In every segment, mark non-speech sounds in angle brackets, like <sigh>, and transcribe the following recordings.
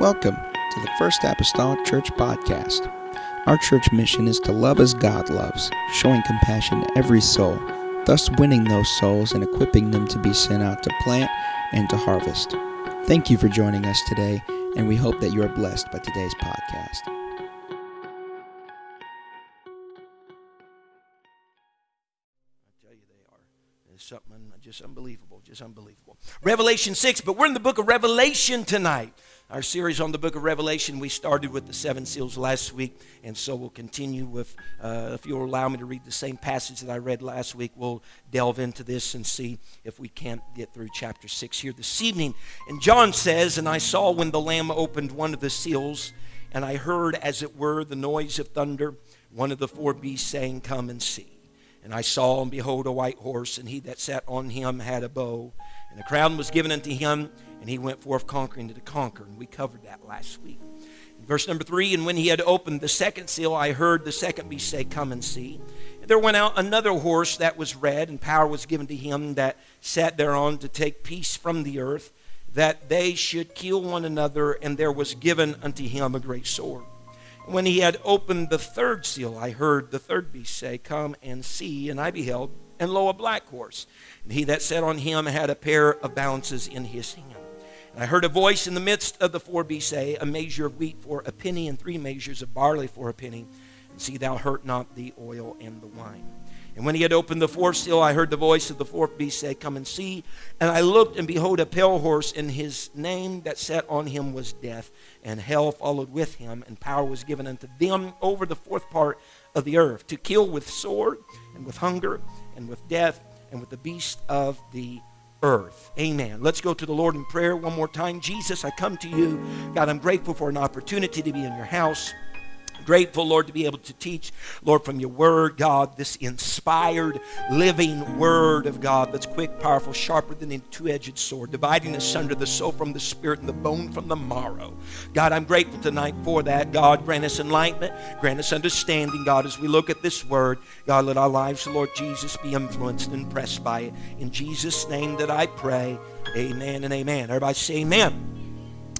Welcome to the First Apostolic Church Podcast. Our church mission is to love as God loves, showing compassion to every soul, thus winning those souls and equipping them to be sent out to plant and to harvest. Thank you for joining us today, and we hope that you are blessed by today's podcast. I tell you, they are. Something just unbelievable, just unbelievable. Revelation 6, but we're in the book of Revelation tonight. Our series on the book of Revelation, we started with the seven seals last week, and so we'll continue with, uh, if you'll allow me to read the same passage that I read last week, we'll delve into this and see if we can't get through chapter 6 here this evening. And John says, And I saw when the Lamb opened one of the seals, and I heard, as it were, the noise of thunder, one of the four beasts saying, Come and see. And I saw, and behold, a white horse, and he that sat on him had a bow, and a crown was given unto him and he went forth conquering to conquer. And we covered that last week. Verse number three, and when he had opened the second seal, I heard the second beast say, Come and see. And there went out another horse that was red, and power was given to him that sat thereon to take peace from the earth, that they should kill one another, and there was given unto him a great sword. And when he had opened the third seal, I heard the third beast say, Come and see. And I beheld, and lo, a black horse. And he that sat on him had a pair of balances in his hand. I heard a voice in the midst of the four beasts say, A measure of wheat for a penny, and three measures of barley for a penny. And see, thou hurt not the oil and the wine. And when he had opened the fourth seal, I heard the voice of the fourth beast say, Come and see. And I looked, and behold, a pale horse, and his name that sat on him was Death, and hell followed with him, and power was given unto them over the fourth part of the earth, to kill with sword, and with hunger, and with death, and with the beast of the earth. Amen. Let's go to the Lord in prayer one more time. Jesus, I come to you. God, I'm grateful for an opportunity to be in your house grateful, Lord, to be able to teach, Lord, from your word, God, this inspired, living word of God that's quick, powerful, sharper than a two edged sword, dividing asunder the soul from the spirit and the bone from the marrow. God, I'm grateful tonight for that. God, grant us enlightenment, grant us understanding, God, as we look at this word. God, let our lives, Lord Jesus, be influenced and impressed by it. In Jesus' name that I pray, amen and amen. Everybody say amen.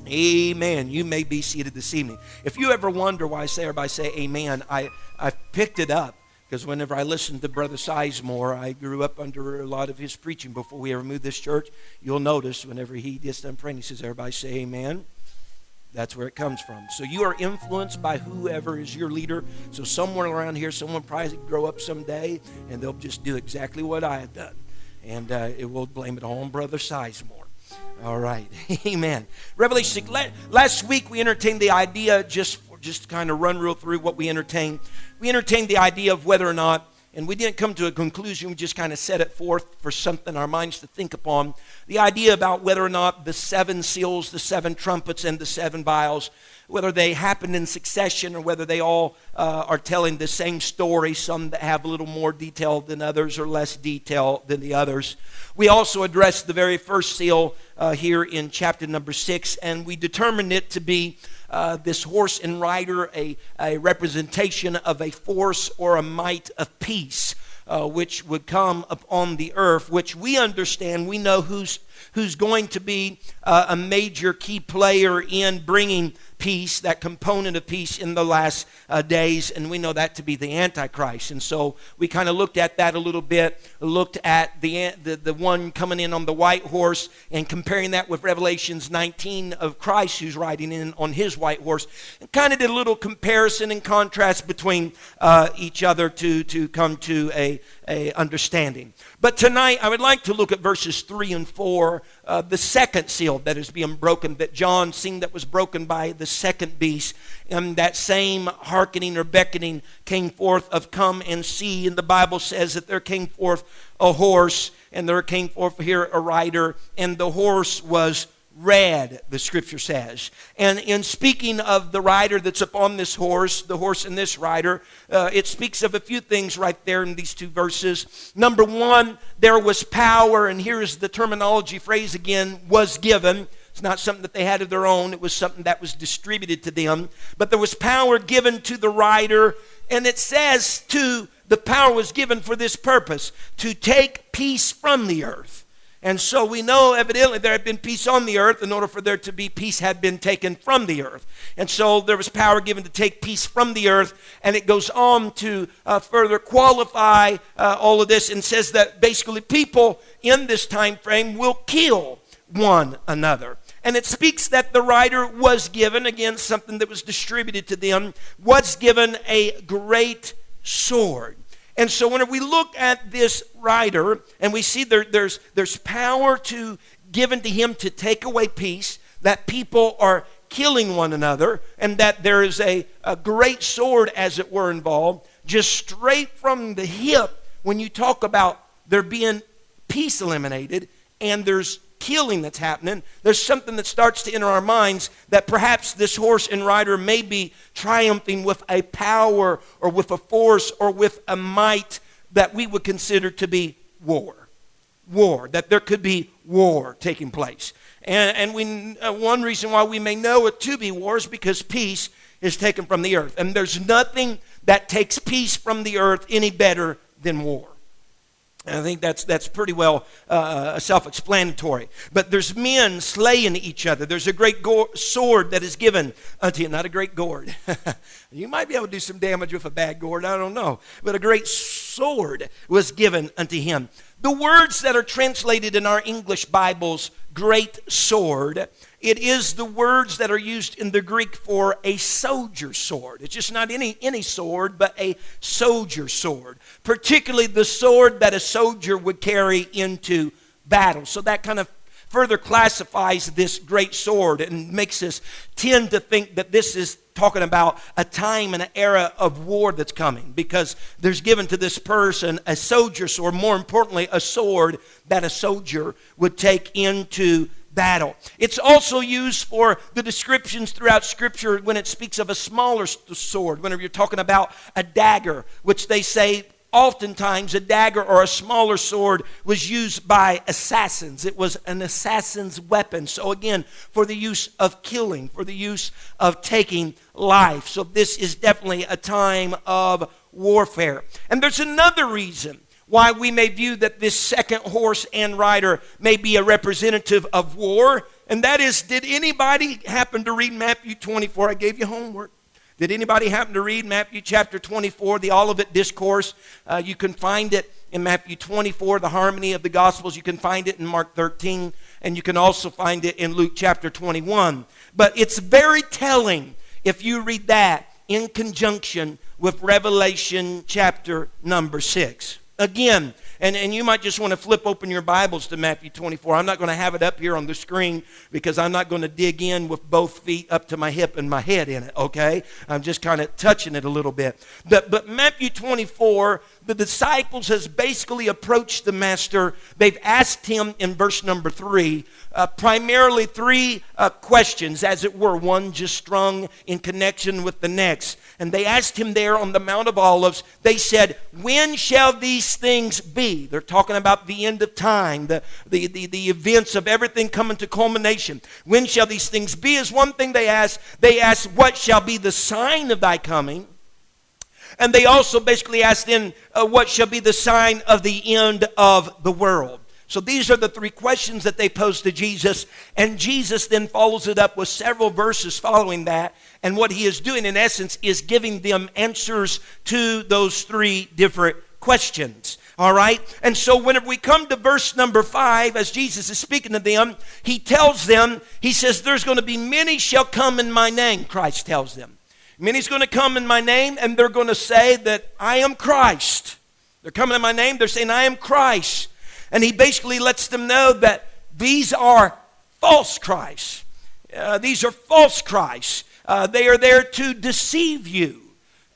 Amen. You may be seated this evening. If you ever wonder why I say everybody say amen, I, I picked it up because whenever I listened to Brother Sizemore, I grew up under a lot of his preaching before we ever moved this church. You'll notice whenever he gets done praying, he says, Everybody say amen. That's where it comes from. So you are influenced by whoever is your leader. So somewhere around here, someone probably grow up someday and they'll just do exactly what I have done. And uh, it will blame it all on Brother Sizemore. All right. <laughs> Amen. Revelation 6. Last week we entertained the idea, just, just to kind of run real through what we entertained. We entertained the idea of whether or not, and we didn't come to a conclusion, we just kind of set it forth for something our minds to think upon. The idea about whether or not the seven seals, the seven trumpets, and the seven vials whether they happen in succession or whether they all uh, are telling the same story, some that have a little more detail than others or less detail than the others. We also addressed the very first seal uh, here in chapter number six, and we determined it to be uh, this horse and rider, a, a representation of a force or a might of peace. Uh, which would come upon the earth, which we understand, we know who's, who's going to be uh, a major key player in bringing peace, that component of peace in the last uh, days, and we know that to be the Antichrist. And so we kind of looked at that a little bit, looked at the, the, the one coming in on the white horse, and comparing that with Revelations 19 of Christ who's riding in on his white horse, and kind of did a little comparison and contrast between uh, each other to, to come to a, a understanding. But tonight I would like to look at verses 3 and 4, uh, the second seal that is being broken, that John seen that was broken by the second beast. And that same hearkening or beckoning came forth of come and see. And the Bible says that there came forth a horse, and there came forth here a rider, and the horse was red, the scripture says. And in speaking of the rider that's upon this horse, the horse and this rider, uh, it speaks of a few things right there in these two verses. Number one, there was power, and here's the terminology phrase again was given. It's not something that they had of their own, it was something that was distributed to them. But there was power given to the rider, and it says to the power was given for this purpose to take peace from the earth. And so we know evidently there had been peace on the earth. In order for there to be peace, had been taken from the earth. And so there was power given to take peace from the earth. And it goes on to uh, further qualify uh, all of this and says that basically people in this time frame will kill one another. And it speaks that the writer was given, again, something that was distributed to them, was given a great sword. And so when we look at this writer and we see there, there's, there's power to given to him to take away peace, that people are killing one another, and that there is a, a great sword, as it were, involved, just straight from the hip when you talk about there being peace eliminated and there's killing that's happening, there's something that starts to enter our minds that perhaps this horse and rider may be triumphing with a power or with a force or with a might that we would consider to be war. War, that there could be war taking place. And, and we, uh, one reason why we may know it to be war is because peace is taken from the earth. And there's nothing that takes peace from the earth any better than war. And I think that's, that's pretty well uh, self explanatory. But there's men slaying each other. There's a great go- sword that is given unto you. Not a great gourd. <laughs> you might be able to do some damage with a bad gourd, I don't know. But a great sword was given unto him. The words that are translated in our English Bibles, great sword, it is the words that are used in the Greek for a soldier sword. It's just not any, any sword, but a soldier sword. Particularly the sword that a soldier would carry into battle. So that kind of further classifies this great sword and makes us tend to think that this is talking about a time and an era of war that's coming because there's given to this person a soldier sword, more importantly, a sword that a soldier would take into battle. It's also used for the descriptions throughout Scripture when it speaks of a smaller sword, whenever you're talking about a dagger, which they say oftentimes a dagger or a smaller sword was used by assassins. It was an assassin's weapon. So, again, for the use of killing, for the use of taking life. So, this is definitely a time of warfare. And there's another reason why we may view that this second horse and rider may be a representative of war. And that is, did anybody happen to read Matthew 24? I gave you homework. Did anybody happen to read Matthew chapter 24, the Olivet Discourse? Uh, you can find it in Matthew 24, the harmony of the Gospels. You can find it in Mark 13, and you can also find it in Luke chapter 21. But it's very telling if you read that in conjunction with Revelation chapter number 6 again. And, and you might just want to flip open your Bibles to Matthew 24. I'm not going to have it up here on the screen because I'm not going to dig in with both feet up to my hip and my head in it, okay? I'm just kind of touching it a little bit. But, but Matthew 24, the disciples has basically approached the master. They've asked him in verse number 3 uh, primarily three uh, questions, as it were, one just strung in connection with the next. And they asked him there on the Mount of Olives, they said, When shall these things be? They're talking about the end of time, the, the, the, the events of everything coming to culmination. When shall these things be? Is one thing they ask. They ask, What shall be the sign of thy coming? And they also basically ask then, uh, What shall be the sign of the end of the world? So these are the three questions that they pose to Jesus. And Jesus then follows it up with several verses following that. And what he is doing, in essence, is giving them answers to those three different questions. All right? And so whenever we come to verse number five, as Jesus is speaking to them, he tells them, he says, There's going to be many shall come in my name, Christ tells them. Many's going to come in my name, and they're going to say that I am Christ. They're coming in my name, they're saying, I am Christ. And he basically lets them know that these are false Christs. Uh, these are false Christs. Uh, they are there to deceive you.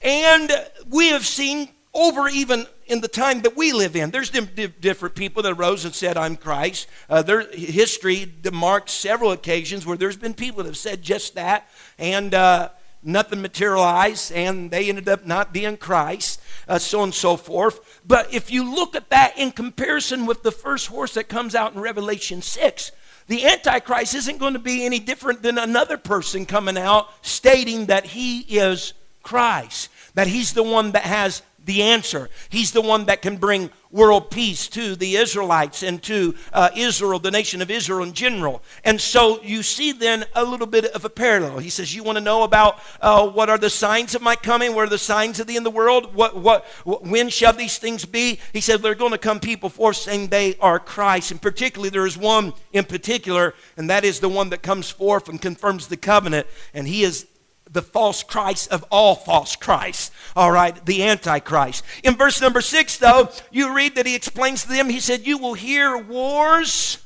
And we have seen over even in the time that we live in. There's different people that arose and said, I'm Christ. Uh, there, history marks several occasions where there's been people that have said just that. And uh, nothing materialized and they ended up not being Christ, uh, so on and so forth. But if you look at that in comparison with the first horse that comes out in Revelation 6, the Antichrist isn't going to be any different than another person coming out stating that he is Christ, that he's the one that has the answer. He's the one that can bring world peace to the Israelites and to uh, Israel, the nation of Israel in general. And so you see then a little bit of a parallel. He says, You want to know about uh, what are the signs of my coming? What are the signs of the end of the world? What, what, what, when shall these things be? He said, There are going to come people forth saying they are Christ. And particularly, there is one in particular, and that is the one that comes forth and confirms the covenant. And he is the false Christ of all false Christs. All right, the Antichrist. In verse number six, though, you read that he explains to them, he said, You will hear wars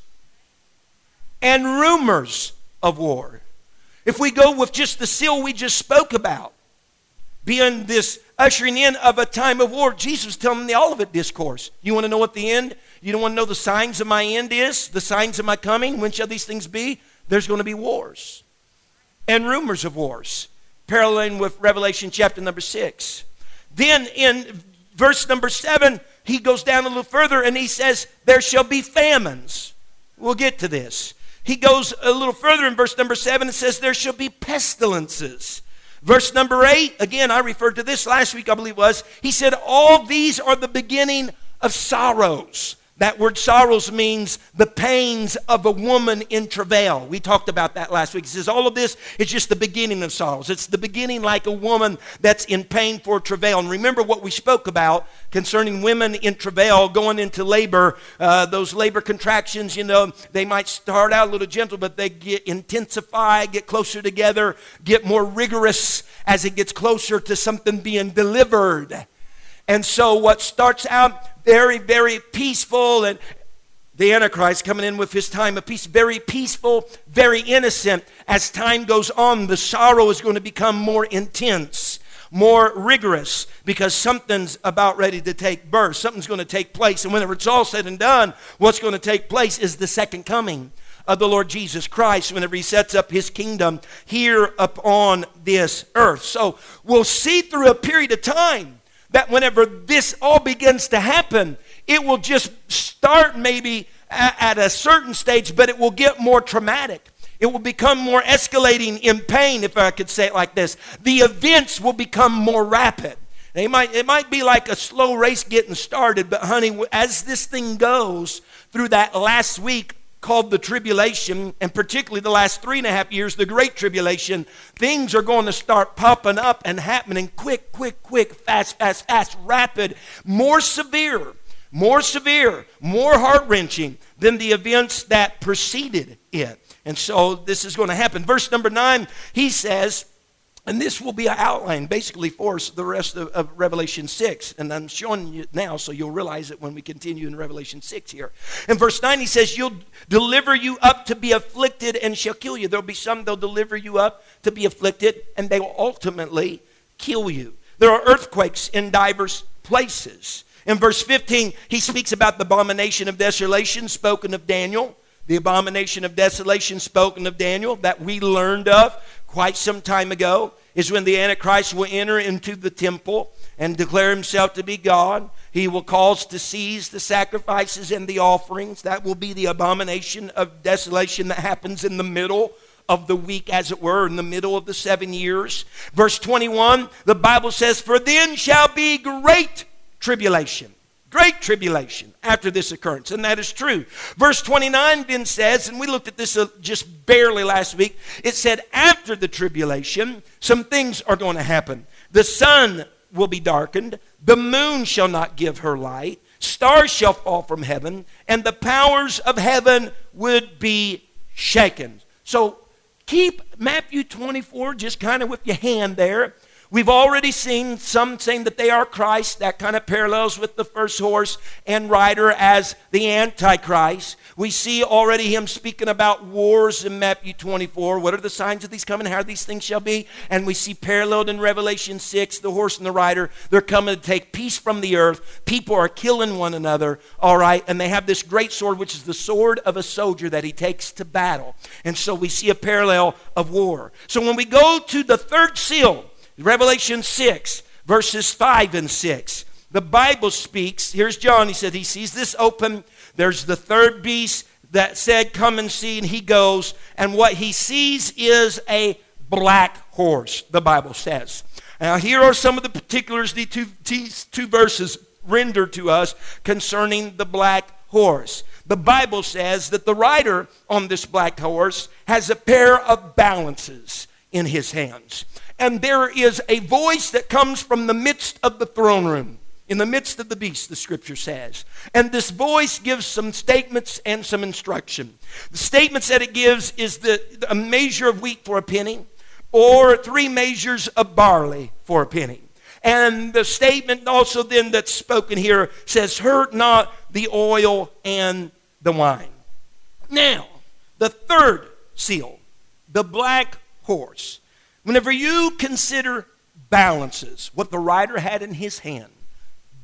and rumors of war. If we go with just the seal we just spoke about, being this ushering in of a time of war, Jesus telling the Olivet Discourse. You want to know what the end? You don't want to know the signs of my end is? The signs of my coming? When shall these things be? There's going to be wars and rumors of wars paralleling with Revelation chapter number 6. Then in verse number 7, he goes down a little further and he says, There shall be famines. We'll get to this. He goes a little further in verse number 7 and says, There shall be pestilences. Verse number 8, again, I referred to this last week, I believe was. He said, All these are the beginning of sorrows. That word sorrows means the pains of a woman in travail. We talked about that last week. He says all of this is just the beginning of sorrows. It's the beginning like a woman that's in pain for travail. And remember what we spoke about concerning women in travail going into labor. Uh, those labor contractions, you know, they might start out a little gentle, but they get intensify, get closer together, get more rigorous as it gets closer to something being delivered. And so, what starts out very, very peaceful, and the Antichrist coming in with his time of peace, very peaceful, very innocent. As time goes on, the sorrow is going to become more intense, more rigorous, because something's about ready to take birth. Something's going to take place. And whenever it's all said and done, what's going to take place is the second coming of the Lord Jesus Christ whenever he sets up his kingdom here upon this earth. So we'll see through a period of time that whenever this all begins to happen, it will just start maybe at a certain stage, but it will get more traumatic. It will become more escalating in pain, if I could say it like this. The events will become more rapid. It might, it might be like a slow race getting started, but honey, as this thing goes through that last week called the tribulation, and particularly the last three and a half years, the great tribulation, things are going to start popping up and happening quick, quick, quick, fast, fast, fast, rapid, more severe, more severe, more heart wrenching than the events that preceded it. And so this is going to happen. Verse number nine, he says, and this will be an outline basically for us the rest of, of, Revelation 6. And I'm showing you now so you'll realize it when we continue in Revelation 6 here. In verse 9, he says, You'll deliver you up to be afflicted and shall kill you. There'll be some they'll deliver you up to be afflicted and they will ultimately kill you. There are earthquakes in diverse places. In verse 15, he speaks about the abomination of desolation spoken of Daniel the abomination of desolation spoken of Daniel that we learned of quite some time ago is when the Antichrist will enter into the temple and declare himself to be God. He will cause to seize the sacrifices and the offerings. That will be the abomination of desolation that happens in the middle of the week, as it were, in the middle of the seven years. Verse 21, the Bible says, For then shall be great tribulation Great tribulation after this occurrence, and that is true. Verse 29 then says, and we looked at this uh, just barely last week, it said, after the tribulation, some things are going to happen. The sun will be darkened, the moon shall not give her light, stars shall fall from heaven, and the powers of heaven would be shaken. So keep Matthew 24 just kind of with your hand there. We've already seen some saying that they are Christ. That kind of parallels with the first horse and rider as the Antichrist. We see already him speaking about wars in Matthew 24. What are the signs of these coming? How these things shall be? And we see paralleled in Revelation 6, the horse and the rider. They're coming to take peace from the earth. People are killing one another, all right? And they have this great sword, which is the sword of a soldier that he takes to battle. And so we see a parallel of war. So when we go to the third seal, Revelation 6, verses 5 and 6. The Bible speaks. Here's John. He said he sees this open. There's the third beast that said, Come and see, and he goes. And what he sees is a black horse, the Bible says. Now, here are some of the particulars the two, these two verses render to us concerning the black horse. The Bible says that the rider on this black horse has a pair of balances in his hands. And there is a voice that comes from the midst of the throne room, in the midst of the beast, the scripture says. And this voice gives some statements and some instruction. The statements that it gives is the, a measure of wheat for a penny, or three measures of barley for a penny. And the statement also then that's spoken here says, Hurt not the oil and the wine. Now, the third seal, the black horse. Whenever you consider balances, what the writer had in his hand,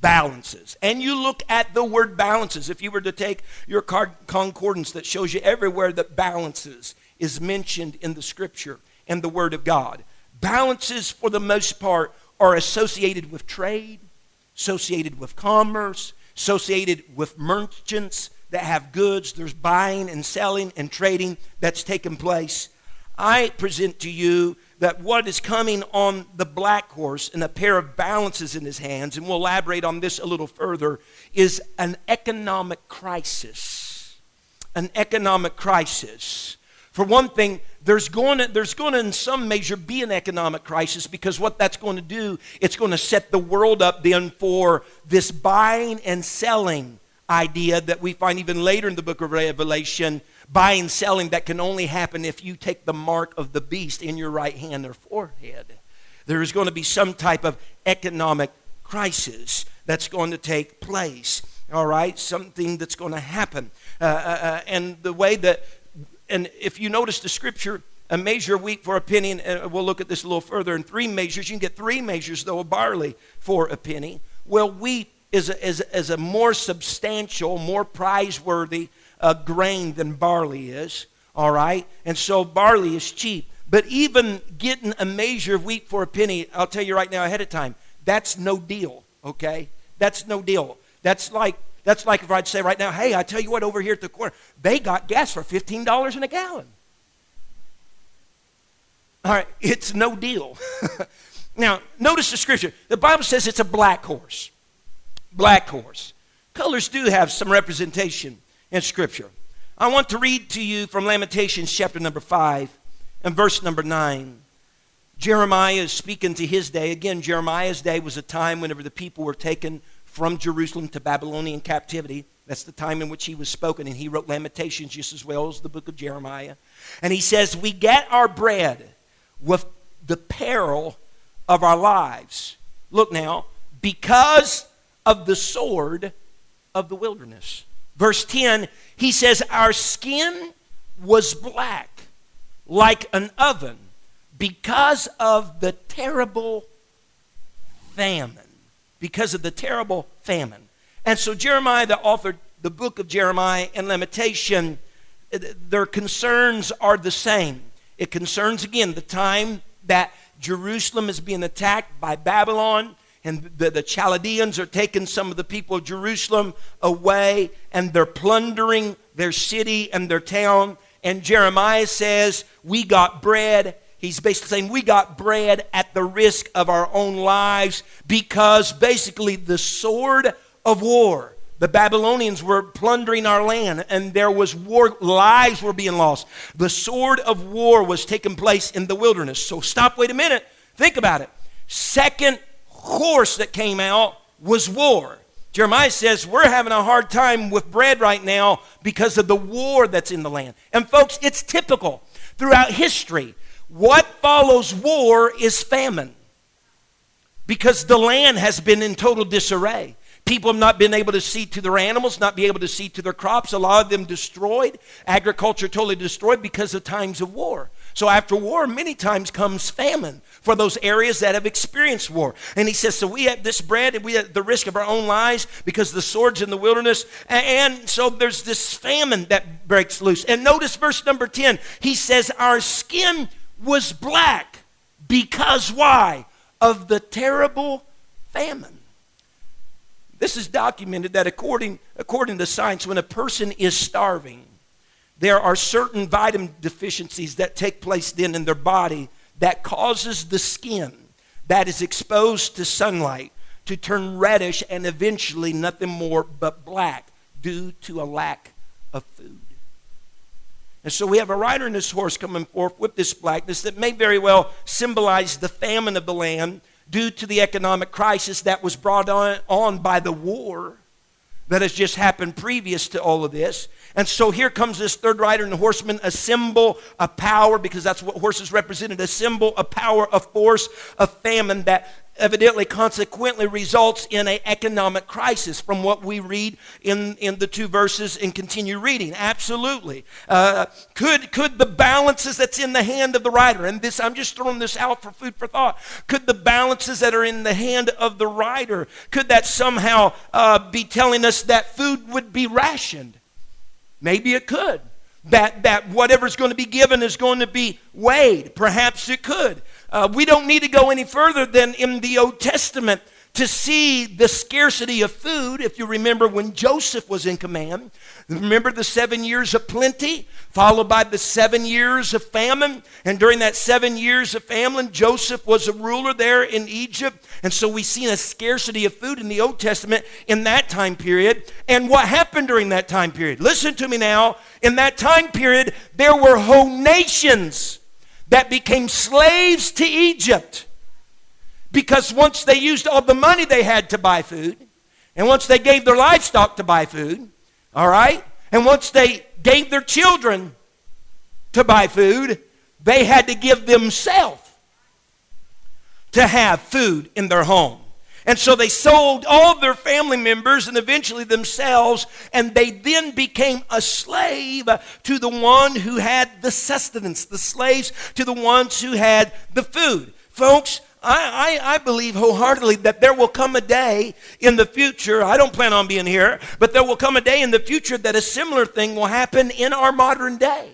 balances, and you look at the word balances, if you were to take your concordance that shows you everywhere that balances is mentioned in the scripture and the word of God, balances for the most part are associated with trade, associated with commerce, associated with merchants that have goods. There's buying and selling and trading that's taken place. I present to you that what is coming on the black horse and a pair of balances in his hands, and we'll elaborate on this a little further, is an economic crisis. An economic crisis. For one thing, there's going to, there's going to in some measure be an economic crisis because what that's going to do, it's going to set the world up then for this buying and selling idea that we find even later in the book of Revelation buying selling that can only happen if you take the mark of the beast in your right hand or forehead. There is going to be some type of economic crisis that's going to take place. All right, something that's going to happen. Uh, uh, uh and the way that and if you notice the scripture, a measure of wheat for a penny, and uh, we'll look at this a little further, and three measures, you can get three measures, though, of barley for a penny. Well, wheat is a, is, is a more substantial, more prizeworthy uh, grain than barley is, all right? And so barley is cheap. But even getting a measure of wheat for a penny, I'll tell you right now ahead of time, that's no deal, okay? That's no deal. That's like that's like if I'd say right now, hey, I tell you what, over here at the corner, they got gas for $15 in a gallon. All right, it's no deal. <laughs> now, notice the scripture. The Bible says it's a black horse. Black horse. Colors do have some representation in scripture. I want to read to you from Lamentations chapter number 5 and verse number 9. Jeremiah is speaking to his day. Again, Jeremiah's day was a time whenever the people were taken from Jerusalem to Babylonian captivity. That's the time in which he was spoken, and he wrote Lamentations just as well as the book of Jeremiah. And he says, We get our bread with the peril of our lives. Look now, because of the sword of the wilderness. Verse 10, he says, Our skin was black like an oven because of the terrible famine because of the terrible famine. And so, Jeremiah, the author, the book of Jeremiah and Lamentation, their concerns are the same. It concerns, again, the time that Jerusalem is being attacked by Babylon, and the, the Chaldeans are taking some of the people of Jerusalem away, and they're plundering their city and their town. And Jeremiah says, We got bread He's basically saying we got bread at the risk of our own lives because basically the sword of war. The Babylonians were plundering our land and there was war, lives were being lost. The sword of war was taking place in the wilderness. So stop, wait a minute, think about it. Second horse that came out was war. Jeremiah says, We're having a hard time with bread right now because of the war that's in the land. And folks, it's typical throughout history. What follows war is famine because the land has been in total disarray. People have not been able to see to their animals, not be able to see to their crops. A lot of them destroyed. Agriculture totally destroyed because of times of war. So after war, many times comes famine for those areas that have experienced war. And he says, so we have this bread and we have the risk of our own lives because the swords in the wilderness. And so there's this famine that breaks loose. And notice verse number 10. He says, our skin was black because why? Of the terrible famine. This is documented that according, according to science, when a person is starving, there are certain vitamin deficiencies that take place then in their body that causes the skin that is exposed to sunlight to turn reddish and eventually nothing more but black due to a lack of food. And so we have a rider and his horse coming forth with this blackness that may very well symbolize the famine of the land due to the economic crisis that was brought on, on by the war that has just happened previous to all of this. And so here comes this third rider and the horseman, a symbol of power, because that's what horses represented a symbol of power, of force, of famine that evidently consequently results in an economic crisis from what we read in, in the two verses and continue reading absolutely uh, could, could the balances that's in the hand of the writer and this i'm just throwing this out for food for thought could the balances that are in the hand of the writer could that somehow uh, be telling us that food would be rationed Maybe it could. That, that whatever's going to be given is going to be weighed. Perhaps it could. Uh, we don't need to go any further than in the Old Testament to see the scarcity of food. If you remember when Joseph was in command, remember the seven years of plenty, followed by the seven years of famine. And during that seven years of famine, Joseph was a ruler there in Egypt. And so we see a scarcity of food in the Old Testament in that time period. And what happened during that time period? Listen to me now. In that time period, there were whole nations that became slaves to Egypt. Because once they used all the money they had to buy food, and once they gave their livestock to buy food, all right, and once they gave their children to buy food, they had to give themselves to have food in their home. And so they sold all their family members and eventually themselves, and they then became a slave to the one who had the sustenance, the slaves to the ones who had the food. Folks, I, I, I, believe wholeheartedly that there will come a day in the future, I don't plan on being here, but there will come a day in the future that a similar thing will happen in our modern day.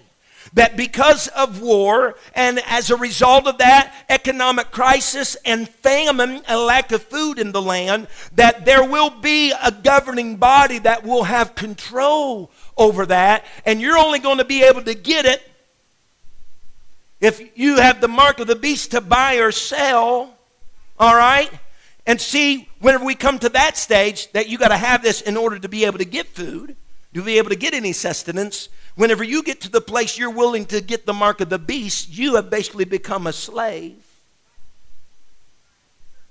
That because of war and as a result of that economic crisis and famine and lack of food in the land, that there will be a governing body that will have control over that, and you're only going to be able to get it if you have the mark of the beast to buy or sell, all right? And see, whenever we come to that stage, that you got to have this in order to be able to get food, to be able to get any sustenance. Whenever you get to the place you're willing to get the mark of the beast, you have basically become a slave.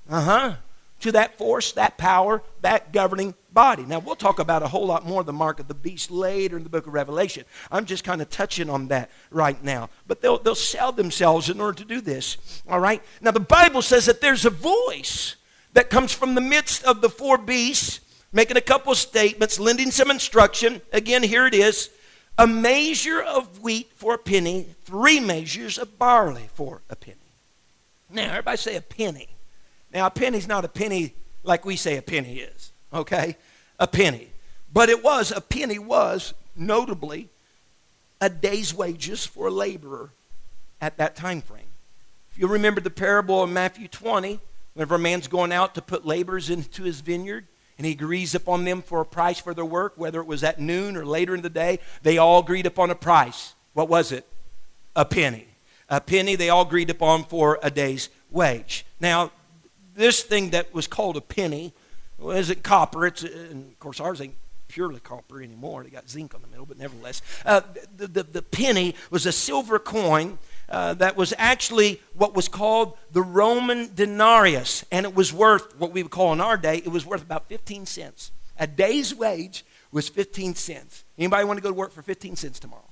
Uh huh to that force, that power, that governing body. Now, we'll talk about a whole lot more of the mark of the beast later in the book of Revelation. I'm just kind of touching on that right now. But they'll, they'll sell themselves in order to do this. All right? Now, the Bible says that there's a voice that comes from the midst of the four beasts, making a couple of statements, lending some instruction. Again, here it is a measure of wheat for a penny, three measures of barley for a penny. Now, everybody say a penny. Now, a penny's not a penny like we say a penny is, okay? A penny. But it was, a penny was notably a day's wages for a laborer at that time frame. If you remember the parable of Matthew 20, whenever a man's going out to put laborers into his vineyard, and he agrees upon them for a price for their work, whether it was at noon or later in the day, they all agreed upon a price. What was it? A penny. A penny they all agreed upon for a day's wage. Now, this thing that was called a penny well, isn't copper. It's, and of course, ours ain't purely copper anymore. They got zinc on the middle, but nevertheless, uh, the, the, the, penny was a silver coin uh, that was actually what was called the Roman denarius, and it was worth what we would call in our day. It was worth about 15 cents. A day's wage was 15 cents. Anybody want to go to work for 15 cents tomorrow?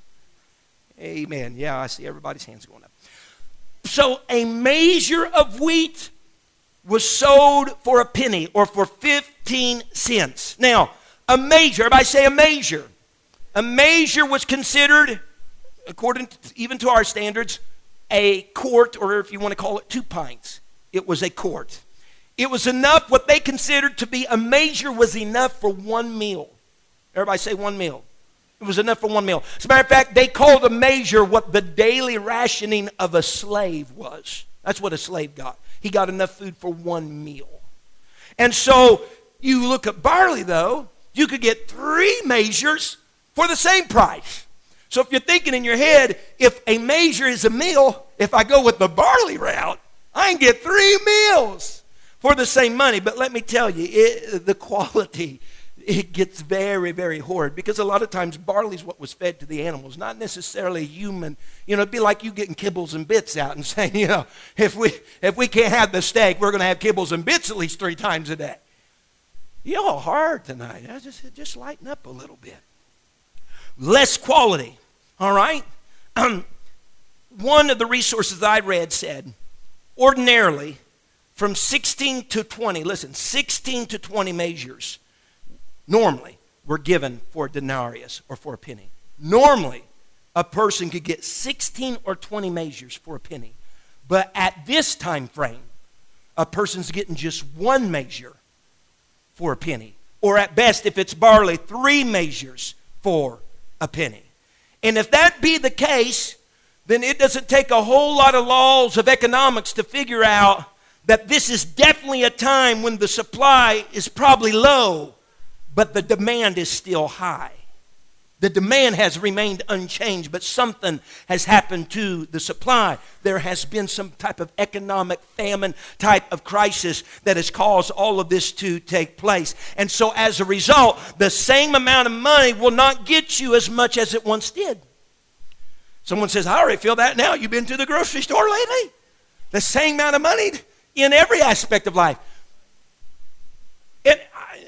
Amen. Yeah, I see everybody's hands going up. So a measure of wheat was sold for a penny or for 15 cents. Now, a measure, everybody say a measure. A measure was considered, according to, even to our standards, a quart, or if you want to call it two pints. It was a quart. It was enough, what they considered to be a measure was enough for one meal. Everybody say one meal. It was enough for one meal. As a matter of fact, they called a measure what the daily rationing of a slave was. That's what a slave got. He got enough food for one meal. And so you look at barley, though, you could get three measures for the same price. So if you're thinking in your head, if a measure is a meal, if I go with the barley route, I can get three meals for the same money. But let me tell you, it, the quality it gets very, very horrid because a lot of times barley is what was fed to the animals, not necessarily human. You know, it'd be like you getting kibbles and bits out and <laughs> saying, you know, if we if we can't have the steak, we're going to have kibbles and bits at least three times a day. Y'all hard tonight. Just just lighten up a little bit. Less quality. All right. Um, one of the resources I read said, ordinarily, from 16 to 20. Listen, 16 to 20 measures normally were given for a denarius or for a penny. Normally, a person could get 16 or 20 measures for a penny. But at this time frame, a person's getting just one measure for a penny. Or at best, if it's barley, three measures for a penny. And if that be the case, then it doesn't take a whole lot of laws of economics to figure out that this is definitely a time when the supply is probably low but the demand is still high. The demand has remained unchanged, but something has happened to the supply. There has been some type of economic famine type of crisis that has caused all of this to take place. And so, as a result, the same amount of money will not get you as much as it once did. Someone says, I already feel that now. You've been to the grocery store lately? The same amount of money in every aspect of life.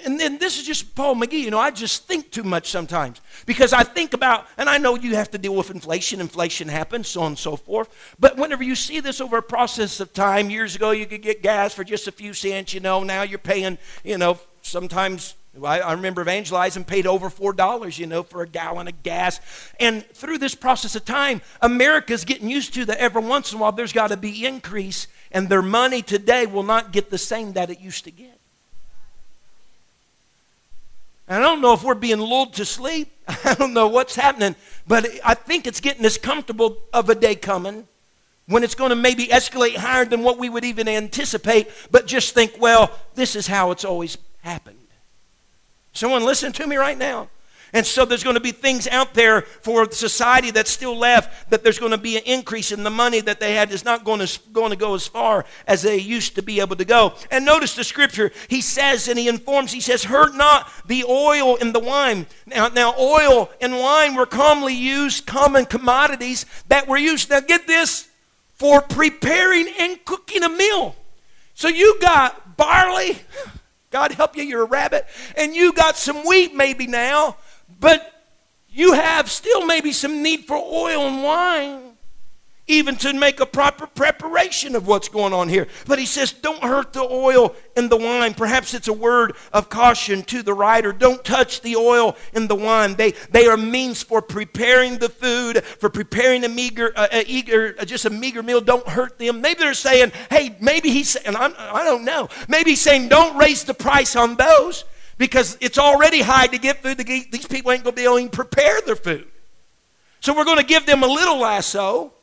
And then this is just Paul McGee. You know, I just think too much sometimes because I think about, and I know you have to deal with inflation. Inflation happens, so on and so forth. But whenever you see this over a process of time, years ago you could get gas for just a few cents. You know, now you're paying. You know, sometimes I, I remember evangelizing paid over four dollars. You know, for a gallon of gas. And through this process of time, America's getting used to that. Every once in a while, there's got to be increase, and their money today will not get the same that it used to get. And I don't know if we're being lulled to sleep. <laughs> I don't know what's happening, but I think it's getting as comfortable of a day coming when it's going to maybe escalate higher than what we would even anticipate, but just think, well, this is how it's always happened. Someone listen to me right now. And so there's going to be things out there for society that's still left that there's going to be an increase in the money that they had is not going to, going to go as far as they used to be able to go. And notice the scripture. He says and he informs, he says, Hurt not the oil and the wine. Now, now oil and wine were commonly used, common commodities that were used. Now get this, for preparing and cooking a meal. So you got barley. <laughs> God help you, you're a rabbit. And you got some wheat maybe now but you have still maybe some need for oil and wine, even to make a proper preparation of what's going on here. But he says, don't hurt the oil and the wine. Perhaps it's a word of caution to the writer. Don't touch the oil and the wine. They, they are means for preparing the food, for preparing a meager, uh, eager, uh, just a meager meal. Don't hurt them. Maybe they're saying, hey, maybe he's, and I'm, I don't know, maybe he's saying, don't raise the price on those because it's already high to get food. These people ain't going to be able to prepare their food. So we're going to give them a little lasso.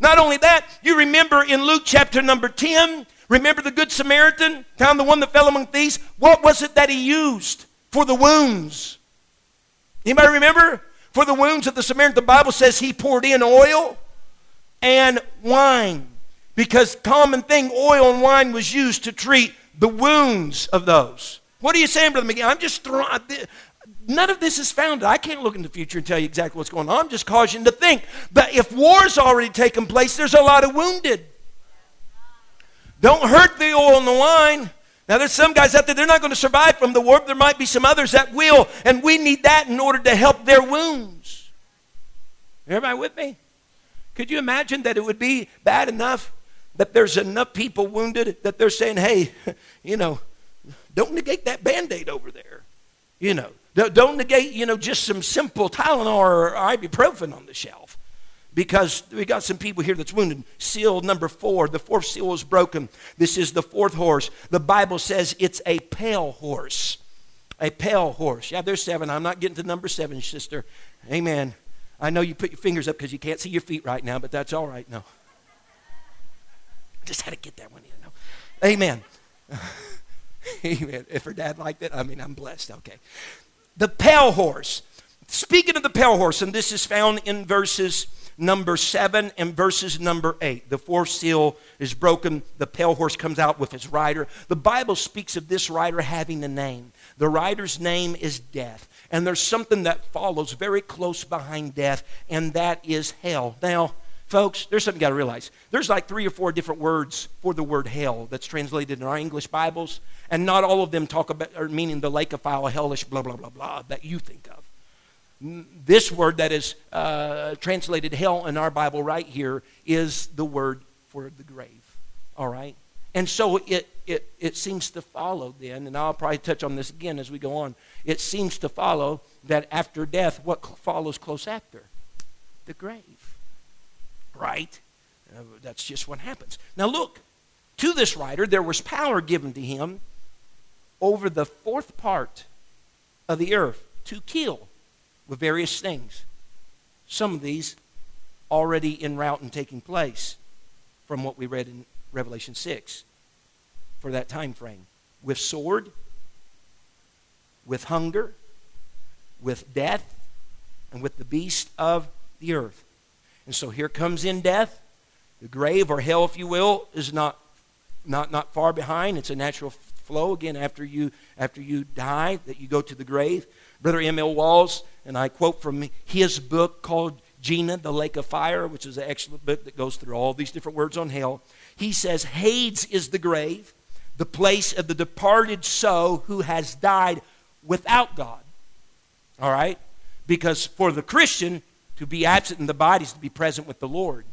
Not only that, you remember in Luke chapter number 10, remember the Good Samaritan, found the one that fell among thieves? What was it that he used for the wounds? Anybody remember? For the wounds of the Samaritan, the Bible says he poured in oil and wine. Because common thing, oil and wine was used to treat the wounds of those. What are you saying, Brother McGee? I'm just throwing. None of this is founded. I can't look in the future and tell you exactly what's going on. I'm just causing to think. But if war's already taken place, there's a lot of wounded. Don't hurt the oil and the wine. Now, there's some guys out there, they're not going to survive from the war, there might be some others that will, and we need that in order to help their wounds. Everybody with me? Could you imagine that it would be bad enough that there's enough people wounded that they're saying, hey, <laughs> you know, don't negate that band aid over there. You know, don't negate, you know, just some simple Tylenol or ibuprofen on the shelf. Because we got some people here that's wounded. Seal number four, the fourth seal is broken. This is the fourth horse. The Bible says it's a pale horse. A pale horse. Yeah, there's seven. I'm not getting to number seven, sister. Amen. I know you put your fingers up because you can't see your feet right now, but that's all right. No. Just had to get that one in. No. Amen. <laughs> <laughs> Amen. If her dad liked it, I mean, I'm blessed. Okay. The pale horse. Speaking of the pale horse, and this is found in verses number 7 and verses number 8. The fourth seal is broken. The pale horse comes out with his rider. The Bible speaks of this rider having a name. The rider's name is death. And there's something that follows very close behind death, and that is hell. Now, folks, there's something you got to realize. There's like three or four different words for the word hell that's translated in our English Bibles, and not all of them talk about, or meaning the lake of fire, hellish, blah, blah, blah, blah, that you think of. This word that is uh, translated hell in our Bible right here is the word for the grave. All right? And so it, it, it seems to follow then, and I'll probably touch on this again as we go on. It seems to follow that after death, what follows close after? The grave. Right? Uh, that's just what happens. Now look, to this writer, there was power given to him over the fourth part of the earth to kill with various things. Some of these already en route and taking place from what we read in Revelation 6 for that time frame with sword, with hunger, with death, and with the beast of the earth. And so here comes in death. The grave or hell, if you will, is not, not, not far behind. It's a natural flow again after you, after you die, that you go to the grave. Brother M.L. Walls, and I quote from his book called Gehenna, the Lake of Fire, which is an excellent book that goes through all these different words on hell. He says, Hades is the grave, the place of the departed soul who has died without God. All right? Because for the Christian, to be absent in the body is to be present with the Lord.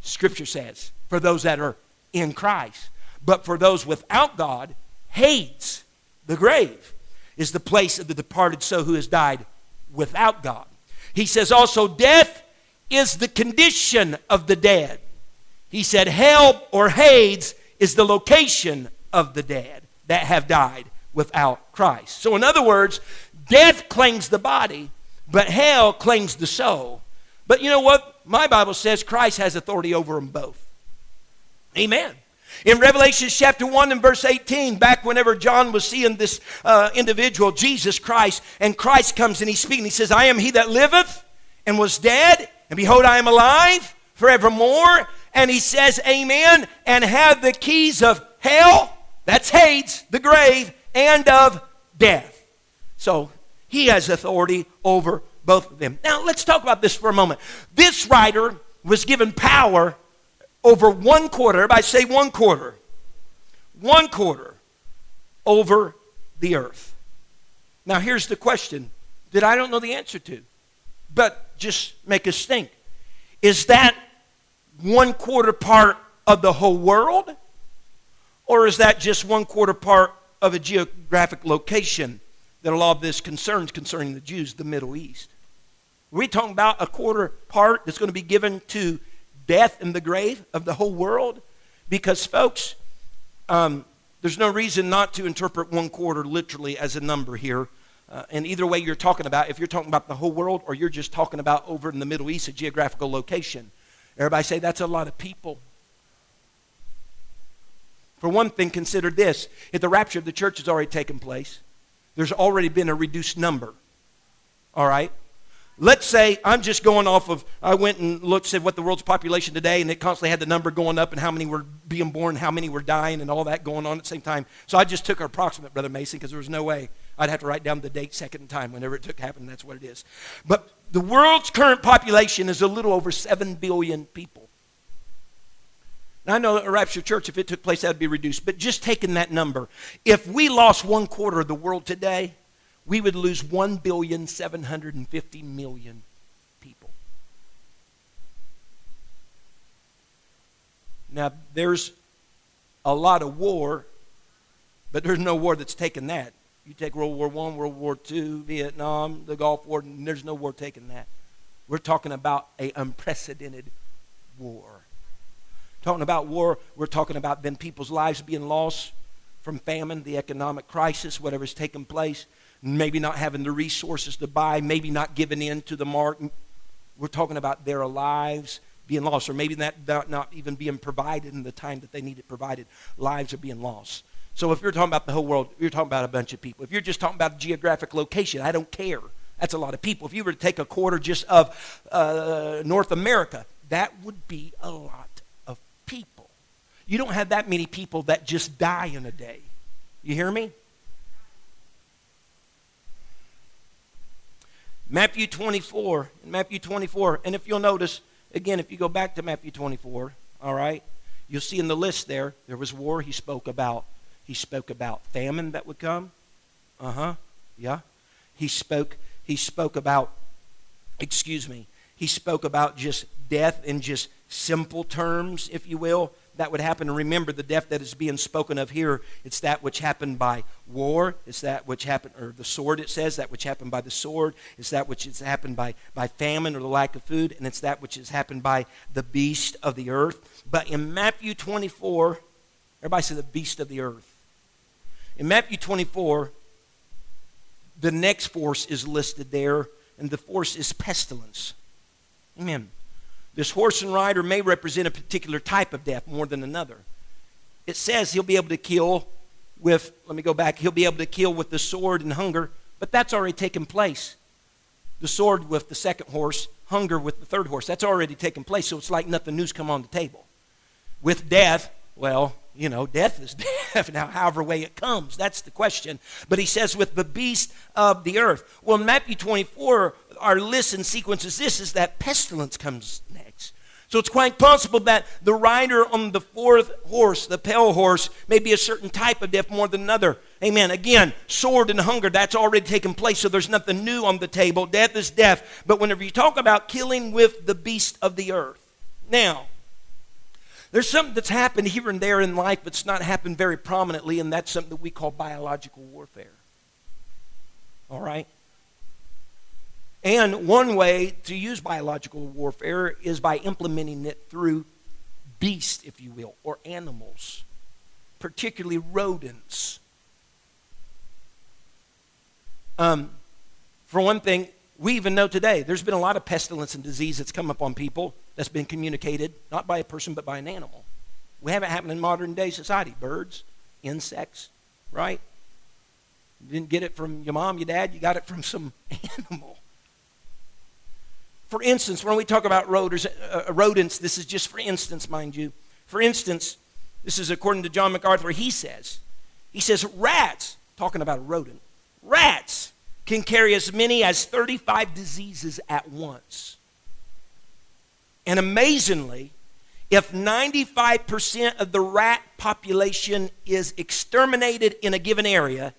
Scripture says, for those that are in Christ. But for those without God, Hades, the grave, is the place of the departed soul who has died without God. He says also, death is the condition of the dead. He said, hell or Hades is the location of the dead that have died without Christ. So, in other words, death claims the body, but hell claims the soul. But you know what? My Bible says Christ has authority over them both. Amen. In Revelation chapter 1 and verse 18, back whenever John was seeing this uh, individual, Jesus Christ, and Christ comes and he's speaking, he says, I am he that liveth and was dead, and behold, I am alive forevermore. And he says, Amen, and have the keys of hell, that's Hades, the grave, and of death. So he has authority over both of them. Now let's talk about this for a moment. This writer was given power over one quarter. Everybody say one quarter. One quarter over the earth. Now here's the question that I don't know the answer to, but just make us think. Is that one quarter part of the whole world? Or is that just one quarter part of a geographic location that a lot of this concerns concerning the Jews, the Middle East? We're we talking about a quarter part that's going to be given to death and the grave of the whole world? Because, folks, um, there's no reason not to interpret one quarter literally as a number here. Uh, and either way you're talking about, if you're talking about the whole world or you're just talking about over in the Middle East, a geographical location, everybody say that's a lot of people. For one thing, consider this if the rapture of the church has already taken place, there's already been a reduced number. All right? Let's say I'm just going off of, I went and looked, at what the world's population today, and it constantly had the number going up and how many were being born, how many were dying, and all that going on at the same time. So I just took our approximate, Brother Mason, because there was no way I'd have to write down the date second time whenever it took happen. That's what it is. But the world's current population is a little over 7 billion people. I know that a rapture church, if it took place, that would be reduced. But just taking that number, if we lost one quarter of the world today, we would lose 1 billion 750 million people. Now, there's a lot of war, but there's no war that's taken that. You take World War I, World War II, Vietnam, the Gulf War, and there's no war taking that. We're talking about an unprecedented war. Talking about war, we're talking about then people's lives being lost from famine, the economic crisis, whatever's taken place maybe not having the resources to buy, maybe not giving in to the mark. We're talking about their lives being lost, or maybe that not, even being provided in the time that they need it provided. Lives are being lost. So if you're talking about the whole world, you're talking about a bunch of people. If you're just talking about a geographic location, I don't care. That's a lot of people. If you were to take a quarter just of uh, North America, that would be a lot people. You don't have that many people that just die in a day. You hear me? Matthew 24, Matthew 24, and if you'll notice, again, if you go back to Matthew 24, all right, you'll see in the list there, there was war he spoke about. He spoke about famine that would come. Uh-huh. Yeah. He spoke, he spoke about, excuse me, he spoke about just death in just simple terms, if you will that would happen. And remember, the death that is being spoken of here, it's that which happened by war. It's that which happened, or the sword, it says, that which happened by the sword. It's that which has happened by, by famine or the lack of food. And it's that which has happened by the beast of the earth. But in Matthew 24, everybody say the beast of the earth. In Matthew 24, the next force is listed there, and the force is pestilence. Amen. This horse and rider may represent a particular type of death more than another. It says he'll be able to kill with, let me go back, he'll be able to kill with the sword and hunger, but that's already taken place. The sword with the second horse, hunger with the third horse, that's already taken place, so it's like nothing new's come on the table. With death, well, you know, death is <laughs> death. Now, however way it comes, that's the question. But he says, with the beast of the earth. Well, in Matthew 24, our list and sequence is this, is that pestilence comes next. So it's quite possible that the rider on the fourth horse, the pale horse, may be a certain type of death more than another. Amen. Again, sword and hunger, that's already taken place, so there's nothing new on the table. Death is death. But whenever you talk about killing with the beast of the earth, now, there's something that's happened here and there in life, but it's not happened very prominently, and that's something that we call biological warfare. All right? And one way to use biological warfare is by implementing it through beasts, if you will, or animals, particularly rodents. Um, for one thing, we even know today there's been a lot of pestilence and disease that's come upon people that's been communicated not by a person but by an animal. We have it happen in modern day society birds, insects, right? You didn't get it from your mom, your dad, you got it from some <laughs> animal. For instance, when we talk about rodents, uh, uh, rodents, this is just for instance, mind you. For instance, this is according to John MacArthur, he says, he says, rats, talking about a rodent, rats can carry as many as 35 diseases at once. And amazingly, if 95% of the rat population is exterminated in a given area,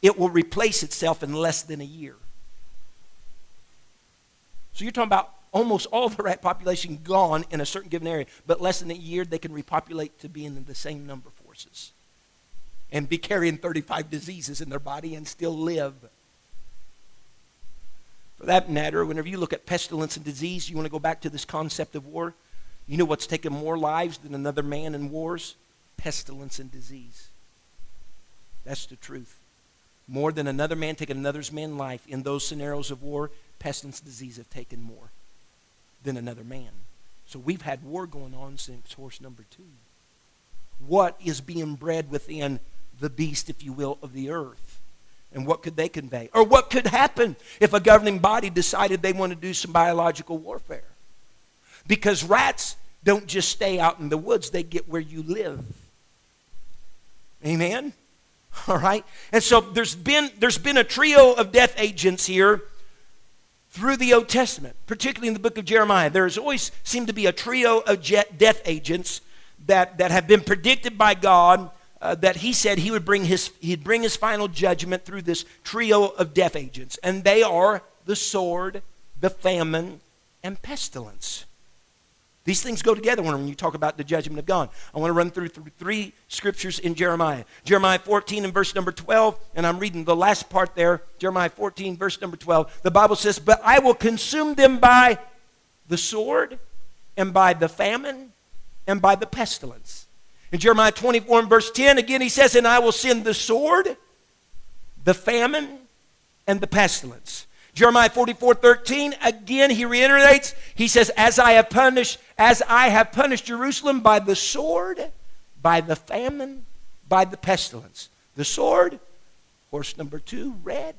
it will replace itself in less than a year. So you're talking about almost all the rat population gone in a certain given area, but less than a year they can repopulate to be in the same number forces and be carrying 35 diseases in their body and still live. For that matter, whenever you look at pestilence and disease, you want to go back to this concept of war. You know what's taken more lives than another man in wars? Pestilence and disease. That's the truth. More than another man taking another's man life in those scenarios of war, pestilence, disease have taken more than another man. So we've had war going on since horse number two. What is being bred within the beast, if you will, of the earth? And what could they convey? Or what could happen if a governing body decided they want to do some biological warfare? Because rats don't just stay out in the woods, they get where you live. Amen? All right? And so there's been, there's been a trio of death agents here through the Old Testament, particularly in the book of Jeremiah. There's always seemed to be a trio of death agents that, that have been predicted by God uh, that he said he would bring his, he'd bring his final judgment through this trio of death agents. And they are the sword, the famine, and pestilence. These things go together when you talk about the judgment of God. I want to run through three scriptures in Jeremiah. Jeremiah 14 and verse number 12, and I'm reading the last part there. Jeremiah 14, verse number 12. The Bible says, But I will consume them by the sword, and by the famine, and by the pestilence. In Jeremiah 24 and verse 10, again he says, And I will send the sword, the famine, and the pestilence. Jeremiah 44, 13, again he reiterates, he says, As I have punished, as I have punished Jerusalem by the sword, by the famine, by the pestilence. The sword, horse number two, red.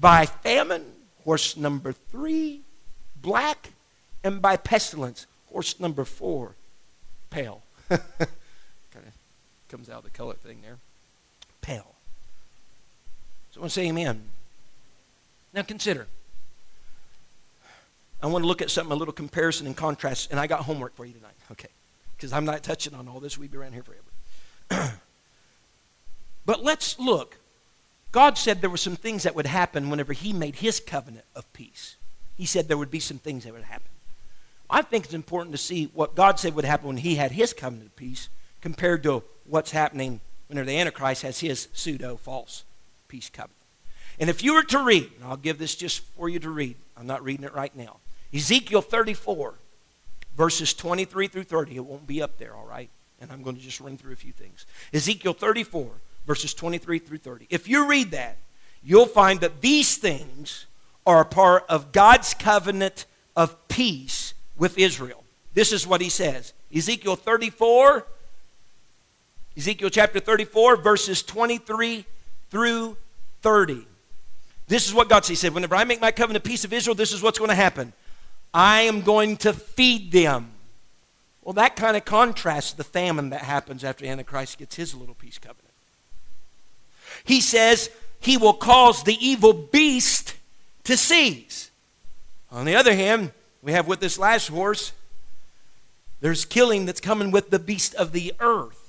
by famine, horse number three, black, and by pestilence, horse number four, pale. <laughs> kind of comes out of the color thing there. Pale. So I want to say amen. Now consider. I want to look at something, a little comparison and contrast, and I got homework for you tonight. Okay. Because I'm not touching on all this. We'd be around here forever. <clears throat> but let's look. God said there were some things that would happen whenever He made His covenant of peace. He said there would be some things that would happen. I think it's important to see what God said would happen when He had His covenant of peace compared to what's happening whenever the Antichrist has his pseudo false peace covenant. And if you were to read, and I'll give this just for you to read, I'm not reading it right now. Ezekiel 34, verses 23 through 30. It won't be up there, all right? And I'm going to just run through a few things. Ezekiel 34, verses 23 through 30. If you read that, you'll find that these things are a part of God's covenant of peace with Israel. This is what he says Ezekiel 34, Ezekiel chapter 34, verses 23 through 30. This is what God said. He said, Whenever I make my covenant peace of Israel, this is what's going to happen. I am going to feed them. Well, that kind of contrasts the famine that happens after Antichrist gets his little peace covenant. He says he will cause the evil beast to cease. On the other hand, we have with this last horse, there's killing that's coming with the beast of the earth.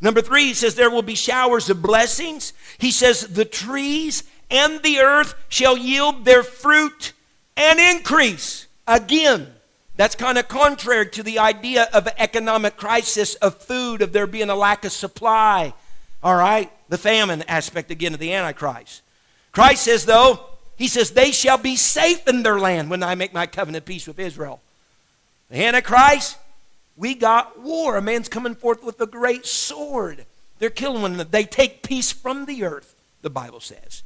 Number three, he says there will be showers of blessings. He says the trees and the earth shall yield their fruit and increase. Again, that's kind of contrary to the idea of economic crisis, of food, of there being a lack of supply. All right? The famine aspect again of the Antichrist. Christ says, though, he says, they shall be safe in their land when I make my covenant peace with Israel. The Antichrist, we got war. A man's coming forth with a great sword. They're killing one another. They take peace from the earth, the Bible says.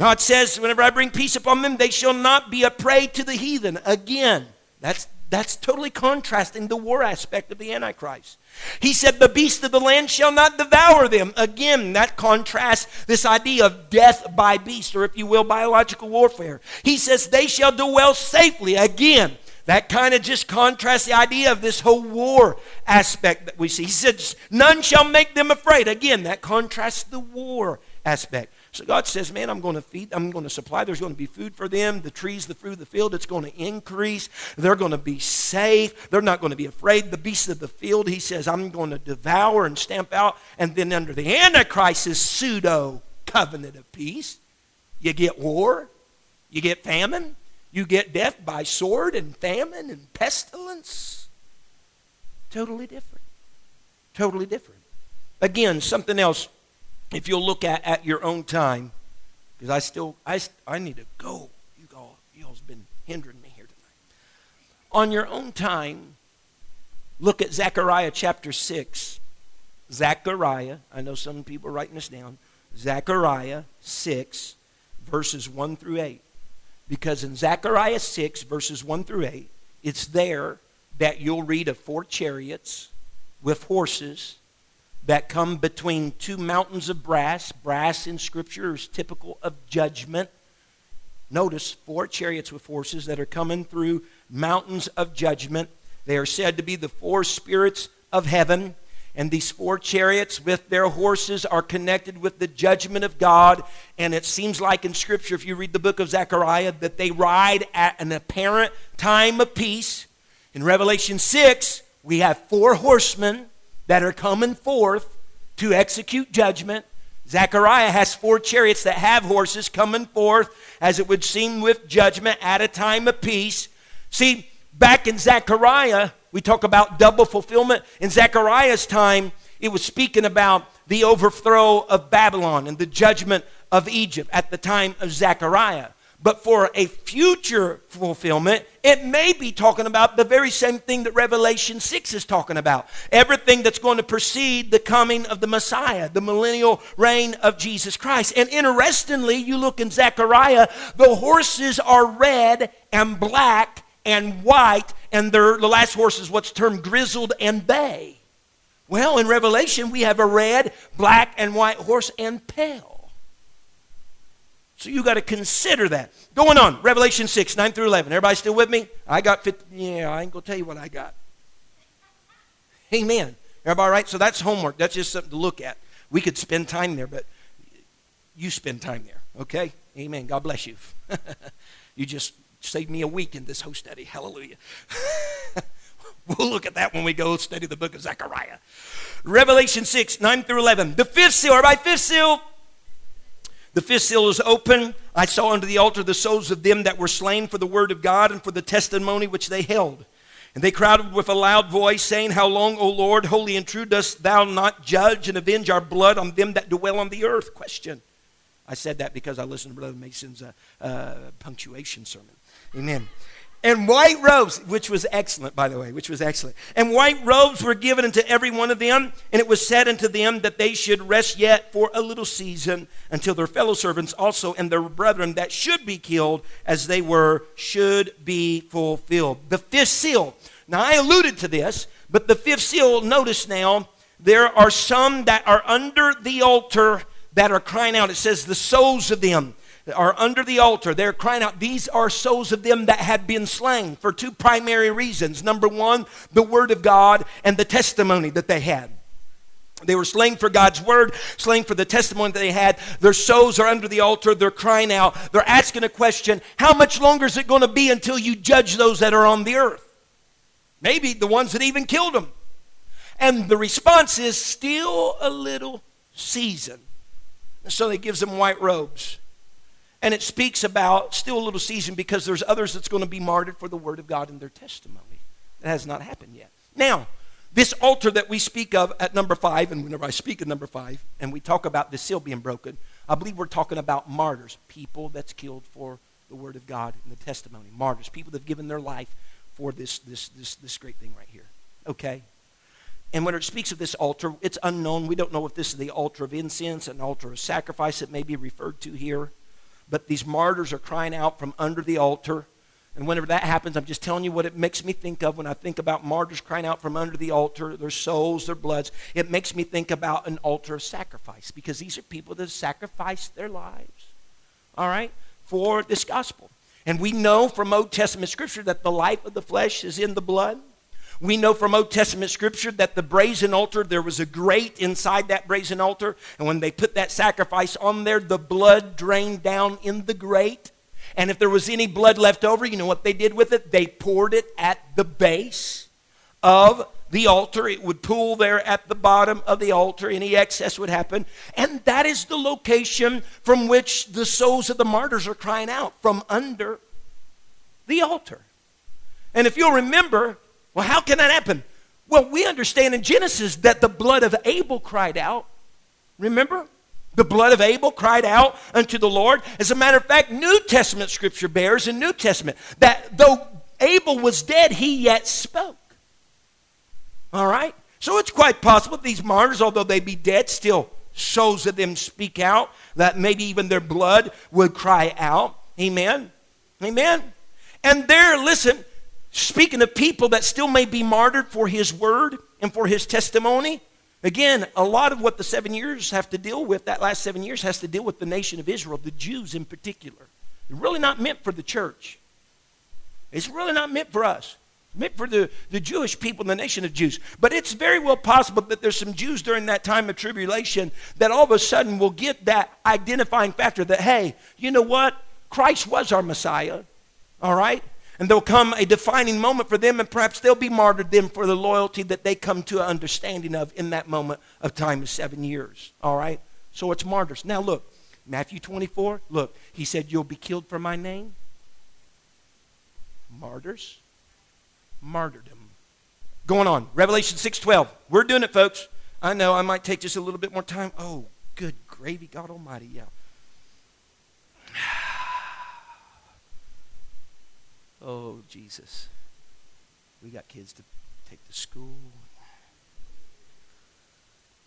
God says, whenever I bring peace upon them, they shall not be a prey to the heathen. Again, that's, that's totally contrasting the war aspect of the Antichrist. He said, The beast of the land shall not devour them. Again, that contrasts this idea of death by beast, or if you will, biological warfare. He says, They shall dwell safely. Again, that kind of just contrasts the idea of this whole war aspect that we see. He says, None shall make them afraid. Again, that contrasts the war aspect. So God says, Man, I'm going to feed, I'm going to supply. There's going to be food for them. The trees, the fruit of the field, it's going to increase. They're going to be safe. They're not going to be afraid. The beasts of the field, he says, I'm going to devour and stamp out. And then under the Antichrist's pseudo covenant of peace, you get war, you get famine, you get death by sword and famine and pestilence. Totally different. Totally different. Again, something else if you'll look at at your own time, because I still I, I need to go. You all you all's been hindering me here tonight. On your own time, look at Zechariah chapter six. Zechariah, I know some people are writing this down. Zechariah six, verses one through eight, because in Zechariah six verses one through eight, it's there that you'll read of four chariots with horses that come between two mountains of brass. Brass in Scripture is typical of judgment. Notice four chariots with horses that are coming through mountains of judgment. They are said to be the four spirits of heaven. And these four chariots with their horses are connected with the judgment of God. And it seems like in Scripture, if you read the book of Zechariah, that they ride at an apparent time of peace. In Revelation 6, we have four horsemen that are coming forth to execute judgment. Zechariah has four chariots that have horses coming forth, as it would seem, with judgment at a time of peace. See, back in Zechariah, we talk about double fulfillment. In Zechariah's time, it was speaking about the overthrow of Babylon and the judgment of Egypt at the time of Zechariah. But for a future fulfillment, it may be talking about the very same thing that Revelation 6 is talking about. Everything that's going to precede the coming of the Messiah, the millennial reign of Jesus Christ. And interestingly, you look in Zechariah, the horses are red and black and white, and the last horse is what's termed grizzled and bay. Well, in Revelation, we have a red, black, and white horse and pale. So you got to consider that. Going on, Revelation 6, 9 through 11. Everybody still with me? I got 50. Yeah, I ain't going to tell you what I got. Amen. Everybody right? So that's homework. That's just something to look at. We could spend time there, but you spend time there, okay? Amen. God bless you. <laughs> you just saved me a week in this whole study. Hallelujah. <laughs> we'll look at that when we go study the book of Zechariah. Revelation 6, 9 through 11. The fifth seal, everybody, fifth seal. The fifth seal is open. I saw under the altar the souls of them that were slain for the word of God and for the testimony which they held. And they cried with a loud voice, saying, How long, O Lord, holy and true, dost thou not judge and avenge our blood on them that dwell on the earth? Question. I said that because I listened to Brother Mason's uh, uh, punctuation sermon. Amen. And white robes, which was excellent, by the way, which was excellent. And white robes were given unto every one of them, and it was said unto them that they should rest yet for a little season until their fellow servants also and their brethren that should be killed as they were should be fulfilled. The fifth seal. Now, I alluded to this, but the fifth seal, notice now, there are some that are under the altar that are crying out. It says, the souls of them are under the altar. They're crying out. These are souls of them that had been slain for two primary reasons. Number one, the word of God and the testimony that they had. They were slain for God's word, slain for the testimony that they had. Their souls are under the altar. They're crying out. They're asking a question How much longer is it going to be until you judge those that are on the earth? Maybe the ones that even killed them. And the response is still a little season. so they gives them white robes. And it speaks about still a little season because there's others that's going to be martyred for the word of God and their testimony. That has not happened yet. Now, this altar that we speak of at number five, and whenever I speak at number five, and we talk about the seal being broken, I believe we're talking about martyrs, people that's killed for the word of God and the testimony. Martyrs, people that have given their life for this, this, this, this great thing right here. Okay? And when it speaks of this altar, it's unknown. We don't know if this is the altar of incense, an altar of sacrifice it may be referred to here. But these martyrs are crying out from under the altar. And whenever that happens, I'm just telling you what it makes me think of when I think about martyrs crying out from under the altar, their souls, their bloods. It makes me think about an altar of sacrifice because these are people that have sacrificed their lives, all right, for this gospel. And we know from Old Testament scripture that the life of the flesh is in the blood. We know from Old Testament scripture that the brazen altar, there was a grate inside that brazen altar. And when they put that sacrifice on there, the blood drained down in the grate. And if there was any blood left over, you know what they did with it? They poured it at the base of the altar. It would pool there at the bottom of the altar. Any excess would happen. And that is the location from which the souls of the martyrs are crying out from under the altar. And if you'll remember, well, how can that happen? Well, we understand in Genesis that the blood of Abel cried out. Remember? The blood of Abel cried out unto the Lord. As a matter of fact, New Testament scripture bears in New Testament that though Abel was dead, he yet spoke. All right? So it's quite possible these martyrs, although they be dead, still souls of them speak out, that maybe even their blood would cry out. Amen? Amen? And there, listen, Speaking of people that still may be martyred for his word and for his testimony, again, a lot of what the seven years have to deal with, that last seven years, has to deal with the nation of Israel, the Jews in particular. It's really not meant for the church. It's really not meant for us. Meant for the, the Jewish people in the nation of Jews. But it's very well possible that there's some Jews during that time of tribulation that all of a sudden will get that identifying factor that, hey, you know what? Christ was our Messiah. All right? And there'll come a defining moment for them, and perhaps they'll be martyred them for the loyalty that they come to an understanding of in that moment of time of seven years. All right? So it's martyrs. Now look, Matthew 24, look, he said, You'll be killed for my name. Martyrs, martyrdom. Going on, Revelation 6:12. We're doing it, folks. I know I might take just a little bit more time. Oh, good gravy, God Almighty, yeah. Oh, Jesus. We got kids to take to school.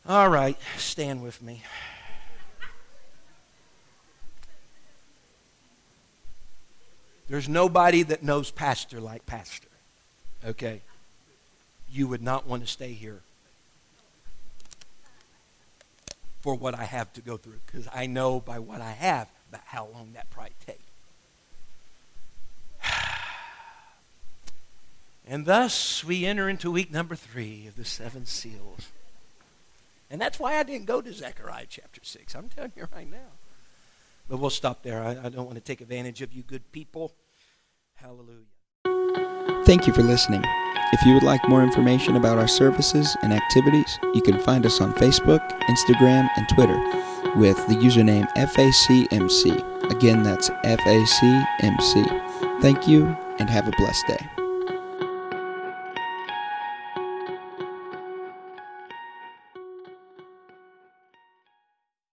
All right, stand with me. There's nobody that knows pastor like pastor. Okay? You would not want to stay here for what I have to go through because I know by what I have about how long that probably take. And thus we enter into week number three of the seven seals. And that's why I didn't go to Zechariah chapter 6. I'm telling you right now. But we'll stop there. I, I don't want to take advantage of you good people. Hallelujah. Thank you for listening. If you would like more information about our services and activities, you can find us on Facebook, Instagram, and Twitter with the username FACMC. Again, that's FACMC. Thank you and have a blessed day.